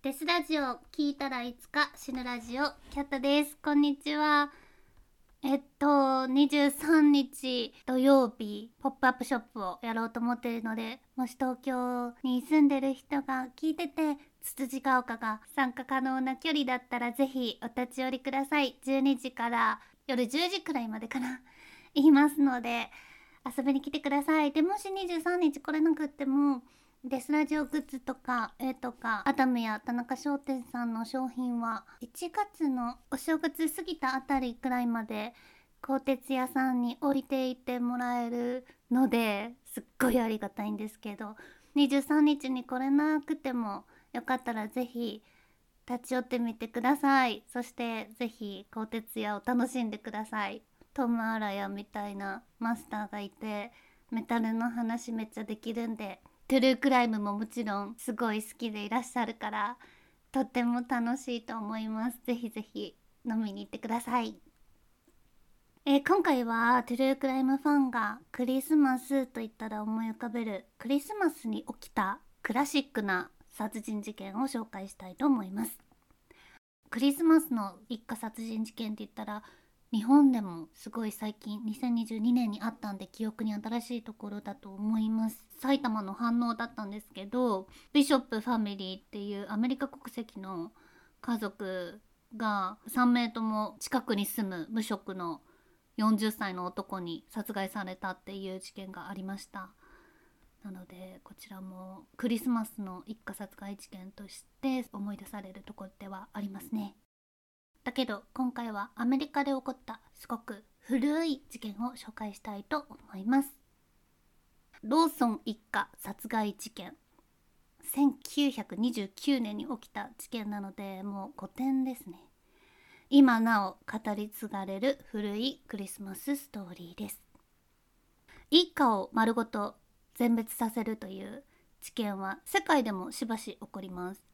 デスラジオ聞いたらいつか死ぬラジオキャットです。こんにちは。えっと23日土曜日ポップアップショップをやろうと思ってるのでもし東京に住んでる人が聞いててつつじが丘が参加可能な距離だったらぜひお立ち寄りください。12時から夜10時くらいまでかな。言いますので遊びに来てください。でもし23日来れなくってもデスラジオグッズとか絵とかアダムや田中商店さんの商品は1月のお正月過ぎたあたりくらいまで鋼鉄屋さんに降りていてもらえるのですっごいありがたいんですけど23日に来れなくてもよかったら是非立ち寄ってみてください。そして是非鋼鉄屋を楽しんでください。トム・アラヤみたいなマスターがいてメタルの話めっちゃできるんでトゥルークライムももちろんすごい好きでいらっしゃるからとっても楽しいと思います。ぜひぜひ飲みに行ってください。えー、今回はトゥルークライムファンがクリスマスと言ったら思い浮かべるクリスマスに起きたクラシックな殺人事件を紹介したいと思います。クリスマスの一家殺人事件って言ったら日本でもすごい最近2022年にあったんで記憶に新しいところだと思います。埼玉の反応だったんですけどビショップファミリーっていうアメリカ国籍の家族が3名とも近くに住む無職の40歳の男に殺害されたっていう事件がありました。なのでこちらもクリスマスの一家殺害事件として思い出されるところではありますね。だけど今回はアメリカで起こったすごく古い事件を紹介したいと思います。ローソン一家殺害事件。1929年に起きた事件なのでもう古典ですね。今なお語り継がれる古いクリスマスストーリーです。一家を丸ごと全滅させるという事件は世界でもしばし起こります。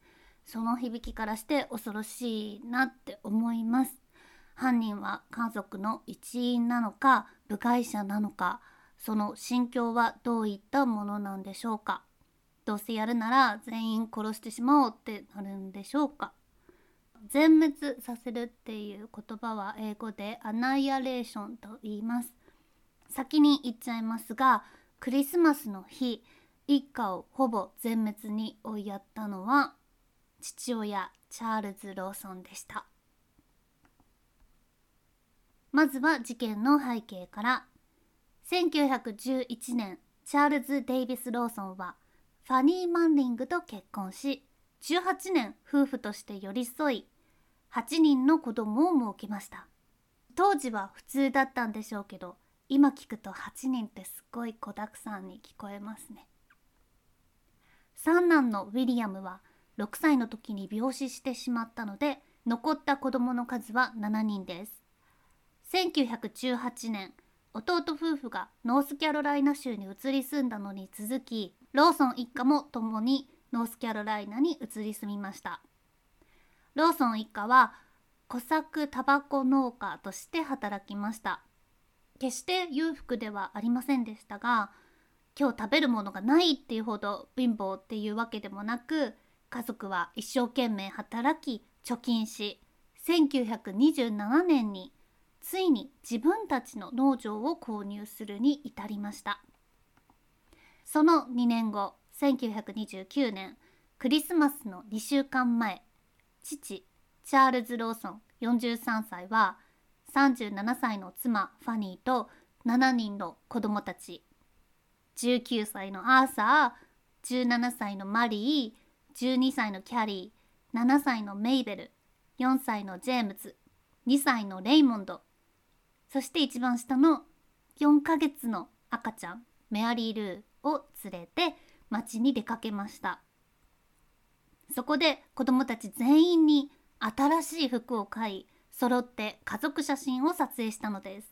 その響きからして恐ろしいなって思います。犯人は家族の一員なのか部外者なのかその心境はどういったものなんでしょうか。どうせやるなら全員殺してしまおうってなるんでしょうか。全滅させるっていう言葉は英語でアナイアレーションと言います。先に言っちゃいますがクリスマスの日一家をほぼ全滅に追いやったのは父親チャールズ・ローソンでした。まずは事件の背景から。1911年チャールズ・デイビス・ローソンはファニー・マンリングと結婚し18年夫婦として寄り添い8人の子供を設けました。当時は普通だったんでしょうけど今聞くと8人ってすごい子だくさんに聞こえますね。三男のウィリアムは6歳の時に病死してしまったので残った子供の数は7人です。1918年弟夫婦がノースキャロライナ州に移り住んだのに続きローソン一家も共にノースキャロライナに移り住みました。ローソン一家は小作タバコ農家として働きました。決して裕福ではありませんでしたが今日食べるものがないっていうほど貧乏っていうわけでもなく家族は一生懸命働き貯金し1927年についに自分たちの農場を購入するに至りました。その2年後1929年クリスマスの2週間前父チャールズ・ローソン43歳は37歳の妻ファニーと7人の子供たち。19歳のアーサー17歳のマリー12歳のキャリー7歳のメイベル4歳のジェームズ2歳のレイモンド。そして一番下の4ヶ月の赤ちゃんメアリー・ルーを連れて町に出かけました。そこで子供たち全員に新しい服を買い揃って家族写真を撮影したのです。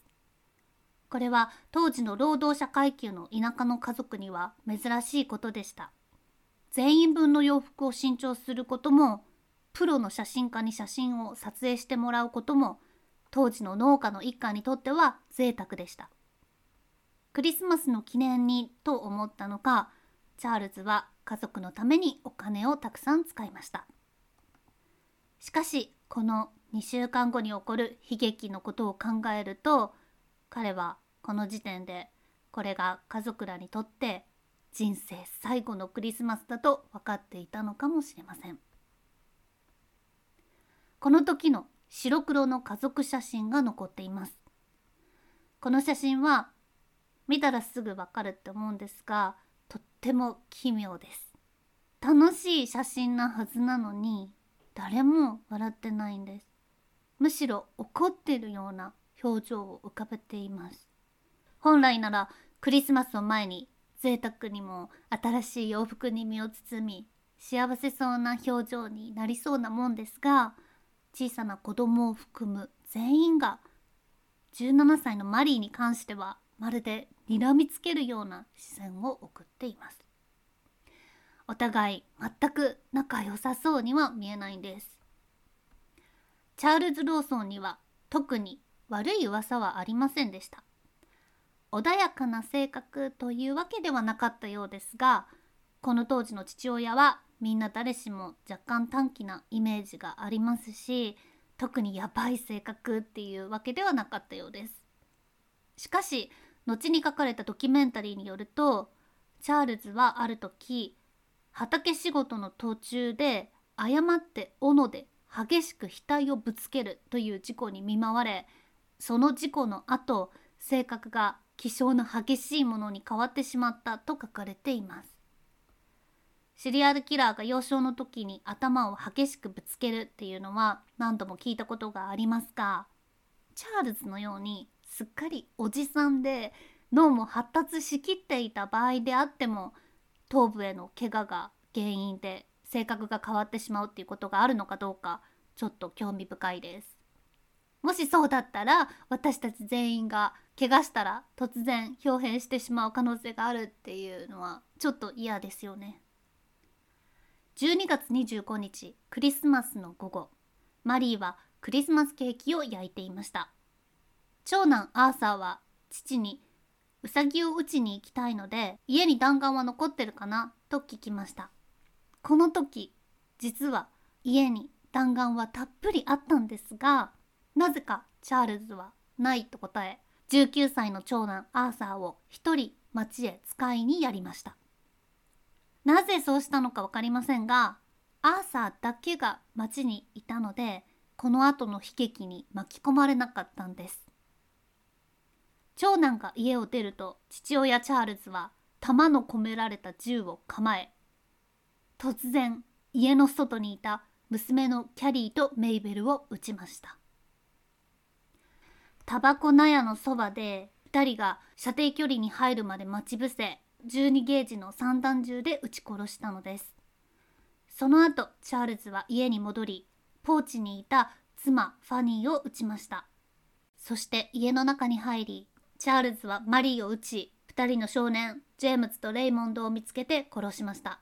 これは当時の労働者階級の田舎の家族には珍しいことでした。全員分の洋服を新調することもプロの写真家に写真を撮影してもらうことも当時の農家の一家にとっては贅沢でした。クリスマスの記念にと思ったのかチャールズは家族のためにお金をたくさん使いました。しかしこの2週間後に起こる悲劇のことを考えると彼はこの時点でこれが家族らにとって人生最後のクリスマスだと分かっていたのかもしれません。この時の白黒の家族写真が残っています。この写真は見たらすぐわかるって思うんですがとっても奇妙です。楽しい写真なはずなのに誰も笑ってないんです。むしろ怒ってるような表情を浮かべています。本来ならクリスマスを前に贅沢にも新しい洋服に身を包み幸せそうな表情になりそうなもんですが小さな子供を含む全員が17歳のマリーに関してはまるで睨みつけるような視線を送っています。お互い全く仲良さそうには見えないんです。チャールズ・ローソンには特に悪い噂はありませんでした。穏やかな性格というわけではなかったようですがこの当時の父親はみんな誰しも若干短気なイメージがありますし特にヤバい性格っていうわけではなかったようです。しかし後に書かれたドキュメンタリーによるとチャールズはある時畑仕事の途中で誤って斧で激しく額をぶつけるという事故に見舞われその事故の後性格が気性の激しいものに変わってしまったと書かれていますシリアルキラーが幼少の時に頭を激しくぶつけるっていうのは何度も聞いたことがありますがチャールズのようにすっかりおじさんで脳も発達しきっていた場合であっても頭部への怪我が原因で性格が変わってしまうっていうことがあるのかどうかちょっと興味深いです。もしそうだったら私たち全員が怪我したら突然表変してしまう可能性があるっていうのはちょっと嫌ですよね。12月25日クリスマスの午後マリーはクリスマスケーキを焼いていました。長男アーサーは父にうさぎを打ちに行きたいので家に弾丸は残ってるかな？と聞きました。この時実は家に弾丸はたっぷりあったんですがなぜかチャールズはないと答え19歳の長男アーサーを一人町へ使いにやりました。なぜそうしたのか分かりませんがアーサーだけが町にいたのでこの後の悲劇に巻き込まれなかったんです。長男が家を出ると父親チャールズは弾の込められた銃を構え突然家の外にいた娘のキャリーとメイベルを撃ちました。タバコ納屋のそばで2人が射程距離に入るまで待ち伏せ12ゲージの散弾銃で撃ち殺したのです。その後チャールズは家に戻りポーチにいた妻ファニーを撃ちました。そして家の中に入りチャールズはマリーを撃ち2人の少年ジェームズとレイモンドを見つけて殺しました。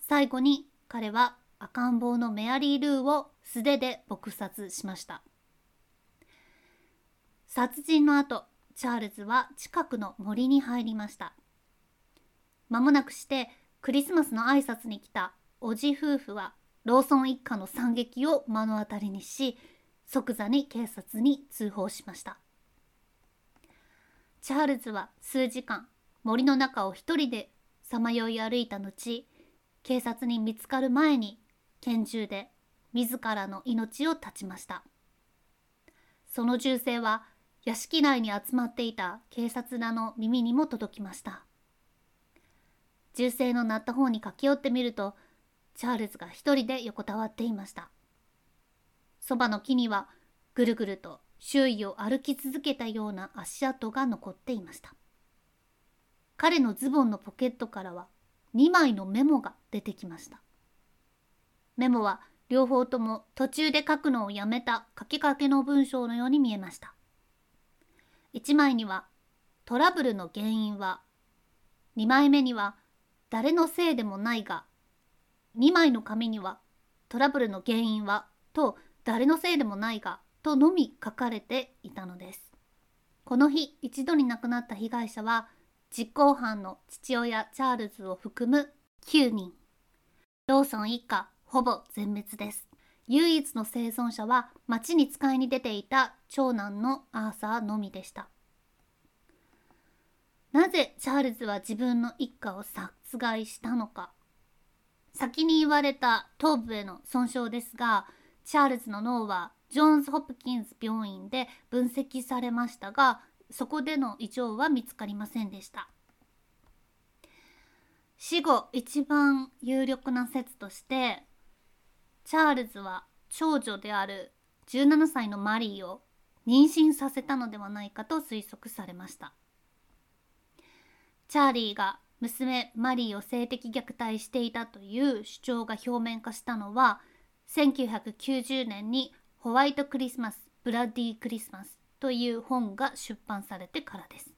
最後に彼は赤ん坊のメアリー・ルーを素手で撲殺しました。殺人の後チャールズは近くの森に入りました。間もなくしてクリスマスの挨拶に来たおじ夫婦はローソン一家の惨劇を目の当たりにし即座に警察に通報しました。チャールズは数時間森の中を一人でさまよい歩いた後警察に見つかる前に拳銃で自らの命を絶ちました。その銃声は屋敷内に集まっていた警察らの耳にも届きました。銃声の鳴った方に駆け寄ってみるとチャールズが一人で横たわっていました。そばの木にはぐるぐると周囲を歩き続けたような足跡が残っていました。彼のズボンのポケットからは2枚のメモが出てきました。メモは両方とも途中で書くのをやめた書きかけの文章のように見えました。1枚にはトラブルの原因は。2枚目には誰のせいでもないが。2枚の紙にはトラブルの原因はと誰のせいでもないがとのみ書かれていたのです。この日一度に亡くなった被害者は実行犯の父親チャールズを含む9人。ローソン一家ほぼ全滅です。唯一の生存者は町に使いに出ていた長男のアーサーのみでした。なぜチャールズは自分の一家を殺害したのか。先に言われた頭部への損傷ですがチャールズの脳はジョンズ・ホプキンズ病院で分析されましたがそこでの異常は見つかりませんでした。死後一番有力な説としてチャールズは長女である17歳のマリーを妊娠させたのではないかと推測されました。チャーリーが娘マリーを性的虐待していたという主張が表面化したのは1990年に「ホワイトクリスマス・ブラッディ・クリスマス」という本が出版されてからです。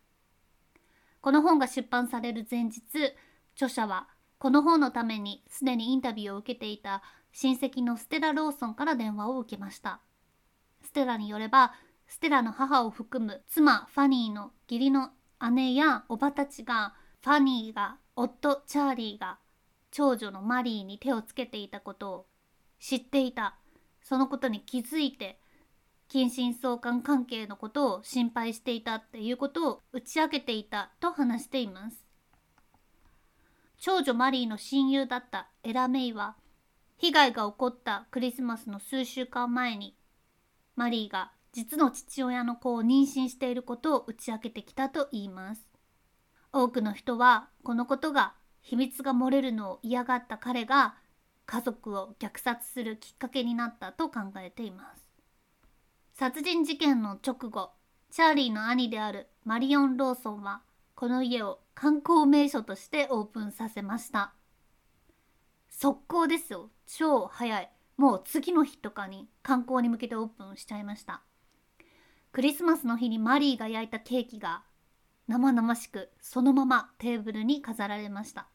この本が出版される前日著者はこの本のためにすでにインタビューを受けていた親戚のステラ・ローソンから電話を受けました。ステラによればステラの母を含む妻ファニーの義理の姉やおばたちがファニーが夫チャーリーが長女のマリーに手をつけていたことを知っていた。そのことに気づいて近親相関関係のことを心配していたっていうことを打ち明けていたと話しています。長女マリーの親友だったエラ・メイは被害が起こったクリスマスの数週間前にマリーが実の父親の子を妊娠していることを打ち明けてきたといいます。多くの人はこのことが秘密が漏れるのを嫌がった彼が家族を虐殺するきっかけになったと考えています。殺人事件の直後チャーリーの兄であるマリオン・ローソンはこの家を観光名所としてオープンさせました。速攻ですよ。超早い。もう次の日とかに観光に向けてオープンしちゃいました。クリスマスの日にマリーが焼いたケーキが生々しくそのままテーブルに飾られました。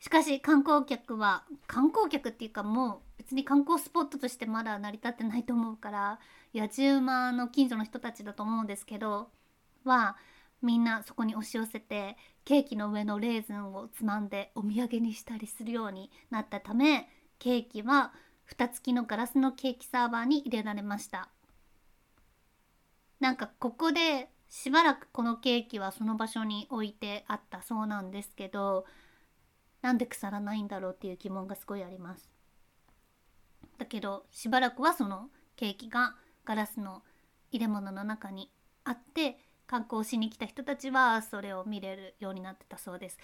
しかし観光客は観光客っていうかもう別に観光スポットとしてまだ成り立ってないと思うから野じ馬の近所の人たちだと思うんですけどはみんなそこに押し寄せてケーキの上のレーズンをつまんでお土産にしたりするようになったためケーキは蓋付きのガラスのケーキサーバーに入れられました。なんかここでしばらくこのケーキはその場所に置いてあったそうなんですけどなんで腐らないんだろうっていう疑問がすごいあります。だけどしばらくはそのケーキがガラスの入れ物の中にあって観光しに来た人たちはそれを見れるようになってたそうです。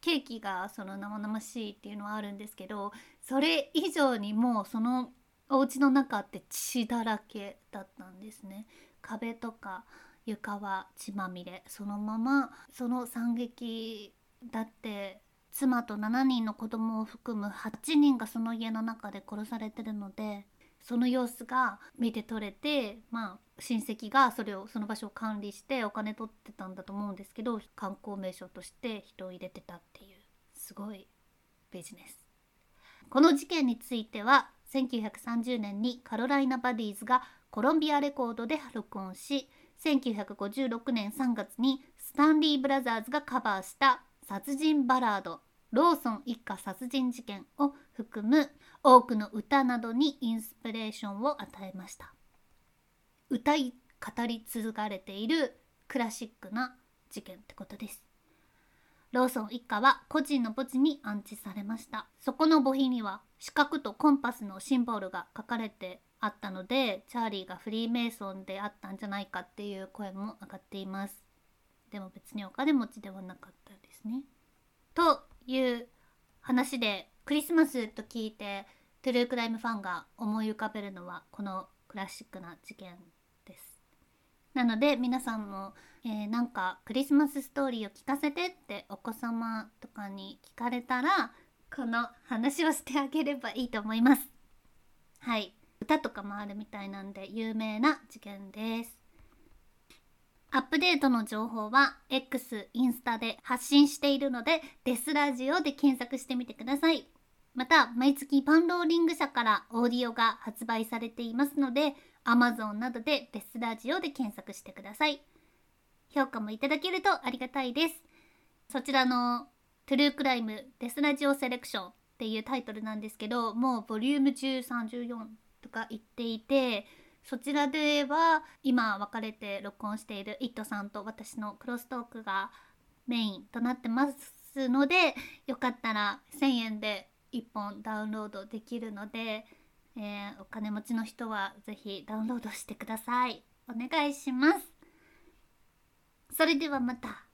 ケーキがその生々しいっていうのはあるんですけどそれ以上にもうそのお家の中って血だらけだったんですね。壁とか床は血まみれそのままその惨劇だって妻と7人の子供を含む8人がその家の中で殺されてるのでその様子が見て取れてまあ親戚がそれをその場所を管理してお金取ってたんだと思うんですけど観光名所として人を入れてたっていうすごいビジネス。この事件については1930年にカロライナ・バディーズがコロンビアレコードで録音し1956年3月にスタンリー・ブラザーズがカバーした殺人バラードローソン一家殺人事件を含む多くの歌などにインスピレーションを与えました。歌い語り継がれているクラシックな事件ってことです。ローソン一家は個人の墓地に安置されました。そこの墓碑には四角とコンパスのシンボルが書かれてあったのでチャーリーがフリーメイソンであったんじゃないかっていう声も上がっています。でも別にお金持ちではなかったですね。という話でクリスマスと聞いてトゥルークライムファンが思い浮かべるのはこのクラシックな事件なので皆さんも、えー、なんかクリスマスストーリーを聞かせてってお子様とかに聞かれたらこの話をしてあげればいいと思います。はい。歌とかもあるみたいなんで有名な事件です。アップデートの情報は X、インスタで発信しているので、デスラジオで検索してみてください。また、毎月パンローリング社からオーディオが発売されていますので、Amazon などでデスラジオで検索してください。評価もいただけるとありがたいです。そちらのトゥルークライムデスラジオセレクションっていうタイトルなんですけどもうボリューム1314とか言っていてそちらでは今別れて録音している「イット!」さんと私のクロストークがメインとなってますのでよかったら1,000円で1本ダウンロードできるので、えー、お金持ちの人はぜひダウンロードしてください。お願いします。それではまた。